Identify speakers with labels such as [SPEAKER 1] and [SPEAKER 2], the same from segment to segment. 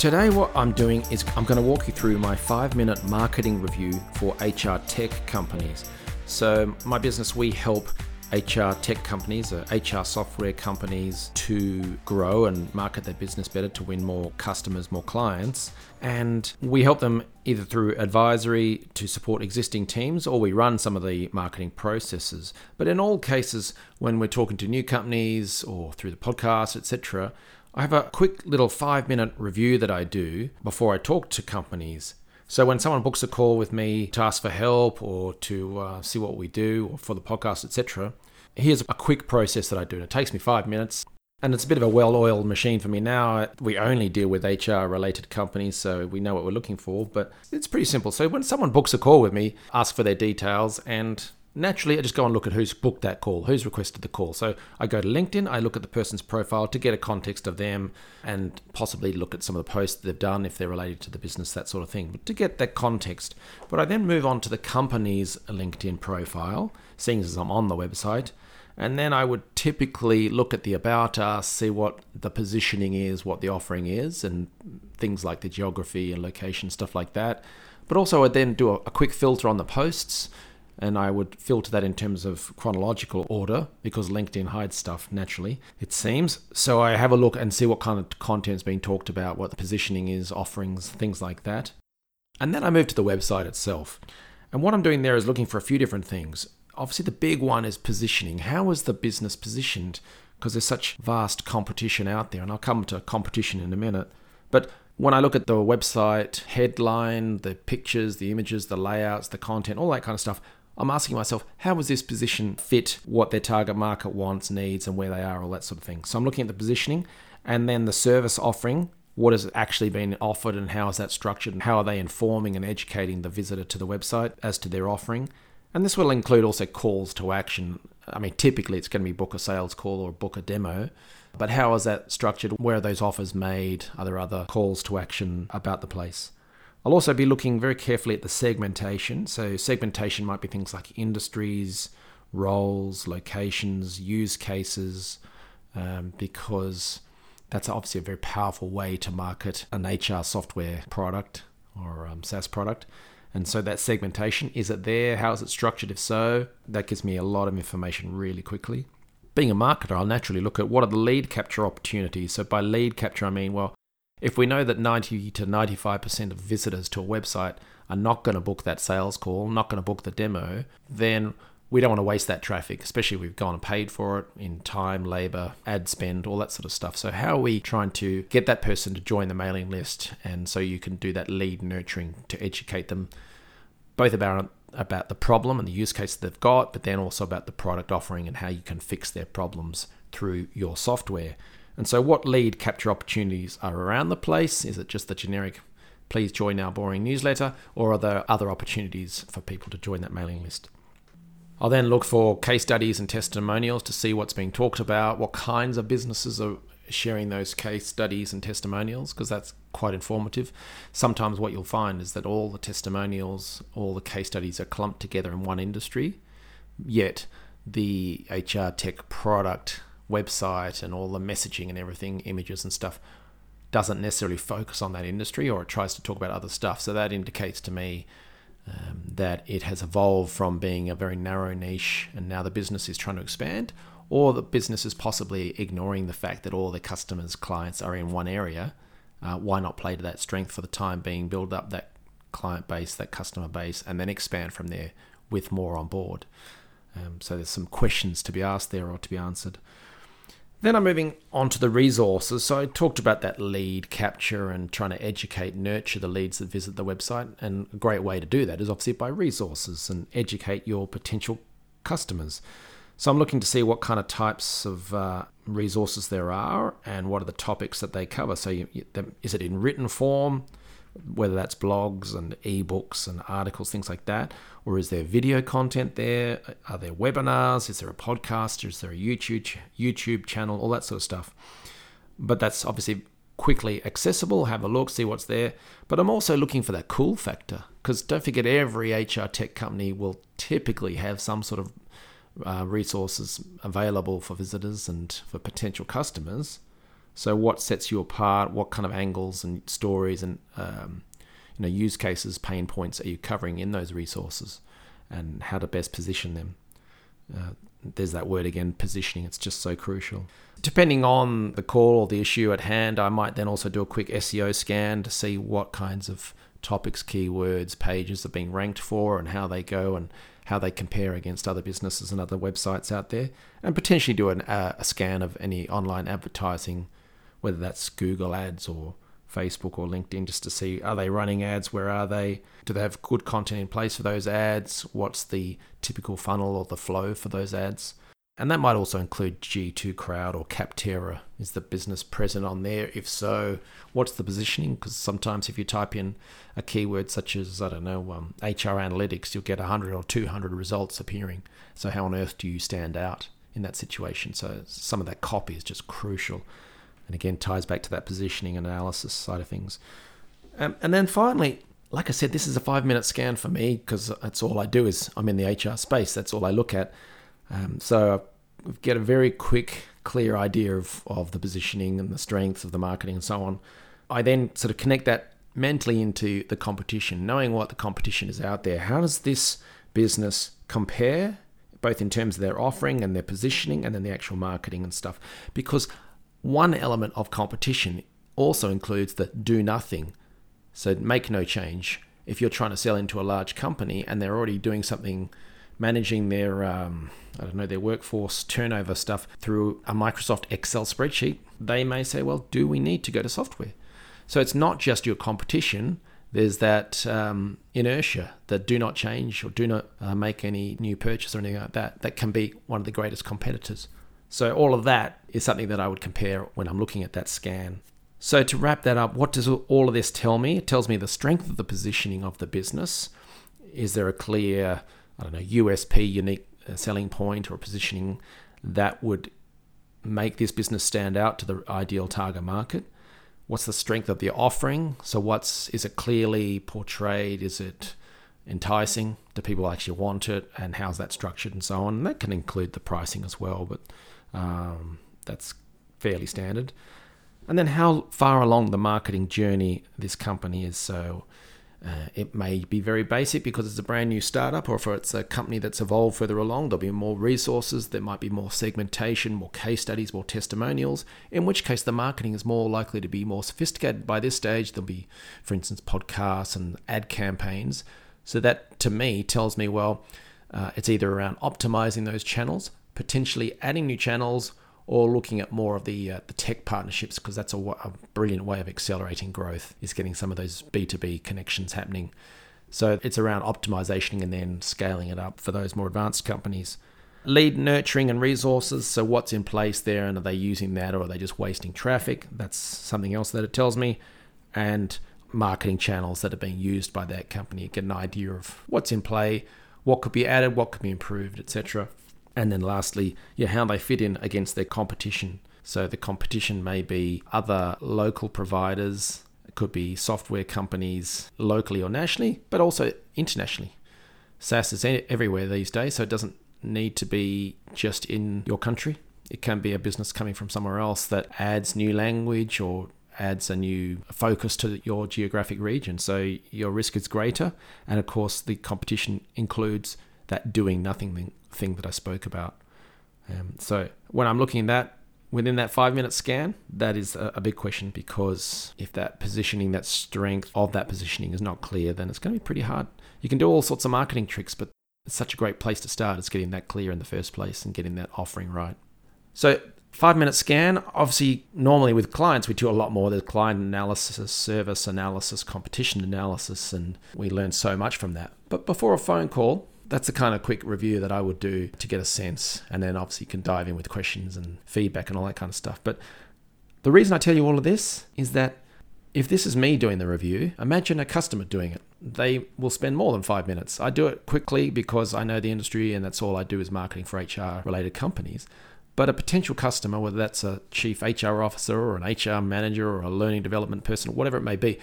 [SPEAKER 1] Today, what I'm doing is I'm going to walk you through my five minute marketing review for HR tech companies. So, my business, we help HR tech companies, uh, HR software companies to grow and market their business better to win more customers, more clients. And we help them either through advisory to support existing teams or we run some of the marketing processes. But in all cases, when we're talking to new companies or through the podcast, etc., I have a quick little five minute review that I do before I talk to companies. So when someone books a call with me to ask for help or to uh, see what we do or for the podcast, etc., here's a quick process that I do. And it takes me five minutes. And it's a bit of a well oiled machine for me now. We only deal with HR related companies, so we know what we're looking for, but it's pretty simple. So when someone books a call with me, ask for their details, and naturally I just go and look at who's booked that call, who's requested the call. So I go to LinkedIn, I look at the person's profile to get a context of them and possibly look at some of the posts they've done if they're related to the business, that sort of thing, but to get that context. But I then move on to the company's LinkedIn profile, seeing as I'm on the website. And then I would typically look at the about us, see what the positioning is, what the offering is, and things like the geography and location, stuff like that. But also, I'd then do a, a quick filter on the posts and I would filter that in terms of chronological order because LinkedIn hides stuff naturally, it seems. So I have a look and see what kind of content is being talked about, what the positioning is, offerings, things like that. And then I move to the website itself. And what I'm doing there is looking for a few different things. Obviously, the big one is positioning. How is the business positioned? Because there's such vast competition out there, and I'll come to competition in a minute. But when I look at the website headline, the pictures, the images, the layouts, the content, all that kind of stuff, I'm asking myself, how does this position fit what their target market wants, needs, and where they are, all that sort of thing. So I'm looking at the positioning and then the service offering. What has actually been offered and how is that structured and how are they informing and educating the visitor to the website as to their offering? And this will include also calls to action. I mean, typically it's going to be book a sales call or book a demo, but how is that structured? Where are those offers made? Are there other calls to action about the place? I'll also be looking very carefully at the segmentation. So, segmentation might be things like industries, roles, locations, use cases, um, because that's obviously a very powerful way to market an HR software product or um, SaaS product. And so, that segmentation is it there? How is it structured? If so, that gives me a lot of information really quickly. Being a marketer, I'll naturally look at what are the lead capture opportunities. So, by lead capture, I mean, well, if we know that 90 to 95% of visitors to a website are not going to book that sales call, not going to book the demo, then we don't want to waste that traffic, especially if we've gone and paid for it in time, labor, ad spend, all that sort of stuff. So, how are we trying to get that person to join the mailing list? And so you can do that lead nurturing to educate them both about about the problem and the use case they've got, but then also about the product offering and how you can fix their problems through your software. And so, what lead capture opportunities are around the place? Is it just the generic, please join our boring newsletter, or are there other opportunities for people to join that mailing list? I'll then look for case studies and testimonials to see what's being talked about, what kinds of businesses are sharing those case studies and testimonials, because that's quite informative. Sometimes what you'll find is that all the testimonials, all the case studies are clumped together in one industry, yet the HR tech product website and all the messaging and everything, images and stuff, doesn't necessarily focus on that industry or it tries to talk about other stuff. So that indicates to me um, that it has evolved from being a very narrow niche and now the business is trying to expand, or the business is possibly ignoring the fact that all the customers, clients are in one area. Uh, why not play to that strength for the time being, build up that client base, that customer base, and then expand from there with more on board? Um, so there's some questions to be asked there or to be answered. Then I'm moving on to the resources. So I talked about that lead capture and trying to educate, nurture the leads that visit the website. And a great way to do that is obviously by resources and educate your potential customers. So I'm looking to see what kind of types of uh, resources there are and what are the topics that they cover. So you, is it in written form? Whether that's blogs and ebooks and articles, things like that? Or is there video content there? Are there webinars? Is there a podcast? Is there a YouTube YouTube channel? All that sort of stuff. But that's obviously quickly accessible. Have a look, see what's there. But I'm also looking for that cool factor because don't forget, every HR tech company will typically have some sort of uh, resources available for visitors and for potential customers. So, what sets you apart? What kind of angles and stories and um, you know use cases, pain points are you covering in those resources, and how to best position them? Uh, there's that word again, positioning. It's just so crucial. Depending on the call or the issue at hand, I might then also do a quick SEO scan to see what kinds of topics, keywords, pages are being ranked for, and how they go, and how they compare against other businesses and other websites out there, and potentially do an, uh, a scan of any online advertising, whether that's Google Ads or Facebook or LinkedIn, just to see are they running ads? Where are they? Do they have good content in place for those ads? What's the typical funnel or the flow for those ads? And that might also include G2 Crowd or Capterra. Is the business present on there? If so, what's the positioning? Because sometimes if you type in a keyword such as, I don't know, um, HR analytics, you'll get 100 or 200 results appearing. So, how on earth do you stand out in that situation? So, some of that copy is just crucial. And again, ties back to that positioning and analysis side of things. Um, and then finally, like I said, this is a five minute scan for me because that's all I do is I'm in the HR space. That's all I look at. Um, so I get a very quick, clear idea of, of the positioning and the strengths of the marketing and so on. I then sort of connect that mentally into the competition, knowing what the competition is out there. How does this business compare, both in terms of their offering and their positioning, and then the actual marketing and stuff? Because one element of competition also includes the do nothing. So make no change. If you're trying to sell into a large company and they're already doing something managing their um, I don't know their workforce turnover stuff through a Microsoft Excel spreadsheet, they may say, well, do we need to go to software? So it's not just your competition. There's that um, inertia that do not change or do not uh, make any new purchase or anything like that. That can be one of the greatest competitors. So all of that is something that I would compare when I'm looking at that scan. So to wrap that up, what does all of this tell me? It tells me the strength of the positioning of the business. Is there a clear I don't know, USP, unique uh, selling point or positioning that would make this business stand out to the ideal target market? What's the strength of the offering? So, what's is it clearly portrayed? Is it enticing? Do people actually want it? And how's that structured and so on? And that can include the pricing as well, but um, that's fairly standard. And then how far along the marketing journey this company is. So, uh, it may be very basic because it's a brand new startup, or if it's a company that's evolved further along, there'll be more resources, there might be more segmentation, more case studies, more testimonials, in which case the marketing is more likely to be more sophisticated. By this stage, there'll be, for instance, podcasts and ad campaigns. So that to me tells me, well, uh, it's either around optimizing those channels, potentially adding new channels, or looking at more of the uh, the tech partnerships because that's a, a, brilliant way of accelerating growth is getting some of those B2B connections happening. So it's around optimization and then scaling it up for those more advanced companies. Lead nurturing and resources. So what's in place there and are they using that or are they just wasting traffic? That's something else that it tells me. And marketing channels that are being used by that company. Get an idea of what's in play, what could be added, what could be improved, etc. And then lastly, yeah, how they fit in against their competition. So the competition may be other local providers, it could be software companies locally or nationally, but also internationally. SaaS is everywhere these days, so it doesn't need to be just in your country. It can be a business coming from somewhere else that adds new language or adds a new focus to your geographic region. So your risk is greater. And of course, the competition includes that doing nothing thing, that I spoke about. Um, so when I'm looking at that within that five minute scan, that is a, a, big question because if that positioning, that strength of that positioning is not clear, then it's going to be pretty hard. You can do all sorts of marketing tricks, but it's such a great place to start. It's getting that clear in the first place and getting that offering right. So five minute scan, obviously, normally with clients, we do a lot more. There's client analysis, service analysis, competition analysis, and we learn so much from that. But before a phone call, that's the kind of quick review that I would do to get a sense. And then obviously you can dive in with questions and feedback and all that kind of stuff. But the reason I tell you all of this is that If this is me doing the review, imagine a customer doing it. They will spend more than five minutes. I do it quickly because I know the industry and that's all I do is marketing for HR related companies. But a potential customer, whether that's a chief HR officer or an HR manager or a learning development person, whatever it may be,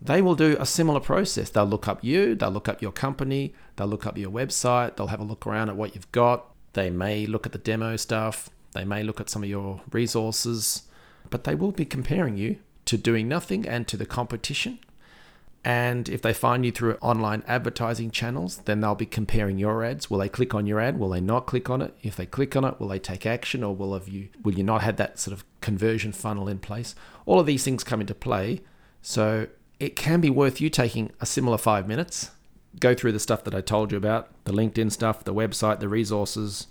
[SPEAKER 1] they will do a similar process. They'll look up you, they'll look up your company, they'll look up your website, they'll have a look around at what you've got. They may look at the demo stuff, they may look at some of your resources, but they will be comparing you to doing nothing and to the competition. And if they find you through online advertising channels, then they'll be comparing your ads. Will they click on your ad? Will they not click on it? If they click on it, will they take action or will have you will you not have that sort of conversion funnel in place? All of these things come into play. So it can be worth you taking a similar five minutes, go through the stuff that I told you about, the LinkedIn stuff, the website, the resources,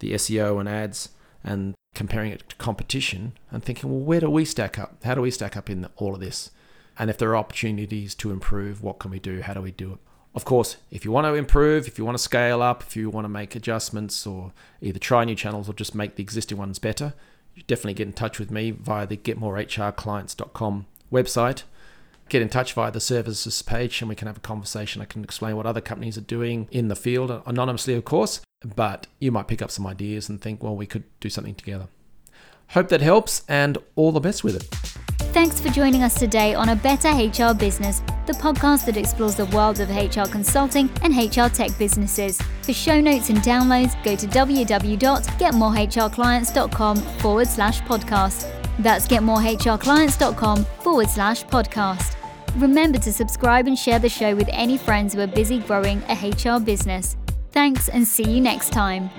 [SPEAKER 1] the SEO and ads, and comparing it to competition and thinking, well, where do we stack up? How do we stack up in all of this? And if there are opportunities to improve, what can we do? How do we do it? Of course, if you want to improve, if you want to scale up, if you want to make adjustments or either try new channels or just make the existing ones better, you definitely get in touch with me via the getmorehrclients.com website. Get in touch via the services page and we can have a conversation. I can explain what other companies are doing in the field, anonymously, of course, but you might pick up some ideas and think, well, we could do something together. Hope that helps and all the best with it.
[SPEAKER 2] Thanks for joining us today on A Better HR Business, the podcast that explores the world of HR consulting and HR tech businesses. For show notes and downloads, go to www.getmorehrclients.com forward slash podcast. That's getmorehrclients.com forward slash podcast. Remember to subscribe and share the show with any friends who are busy growing a HR business. Thanks and see you next time.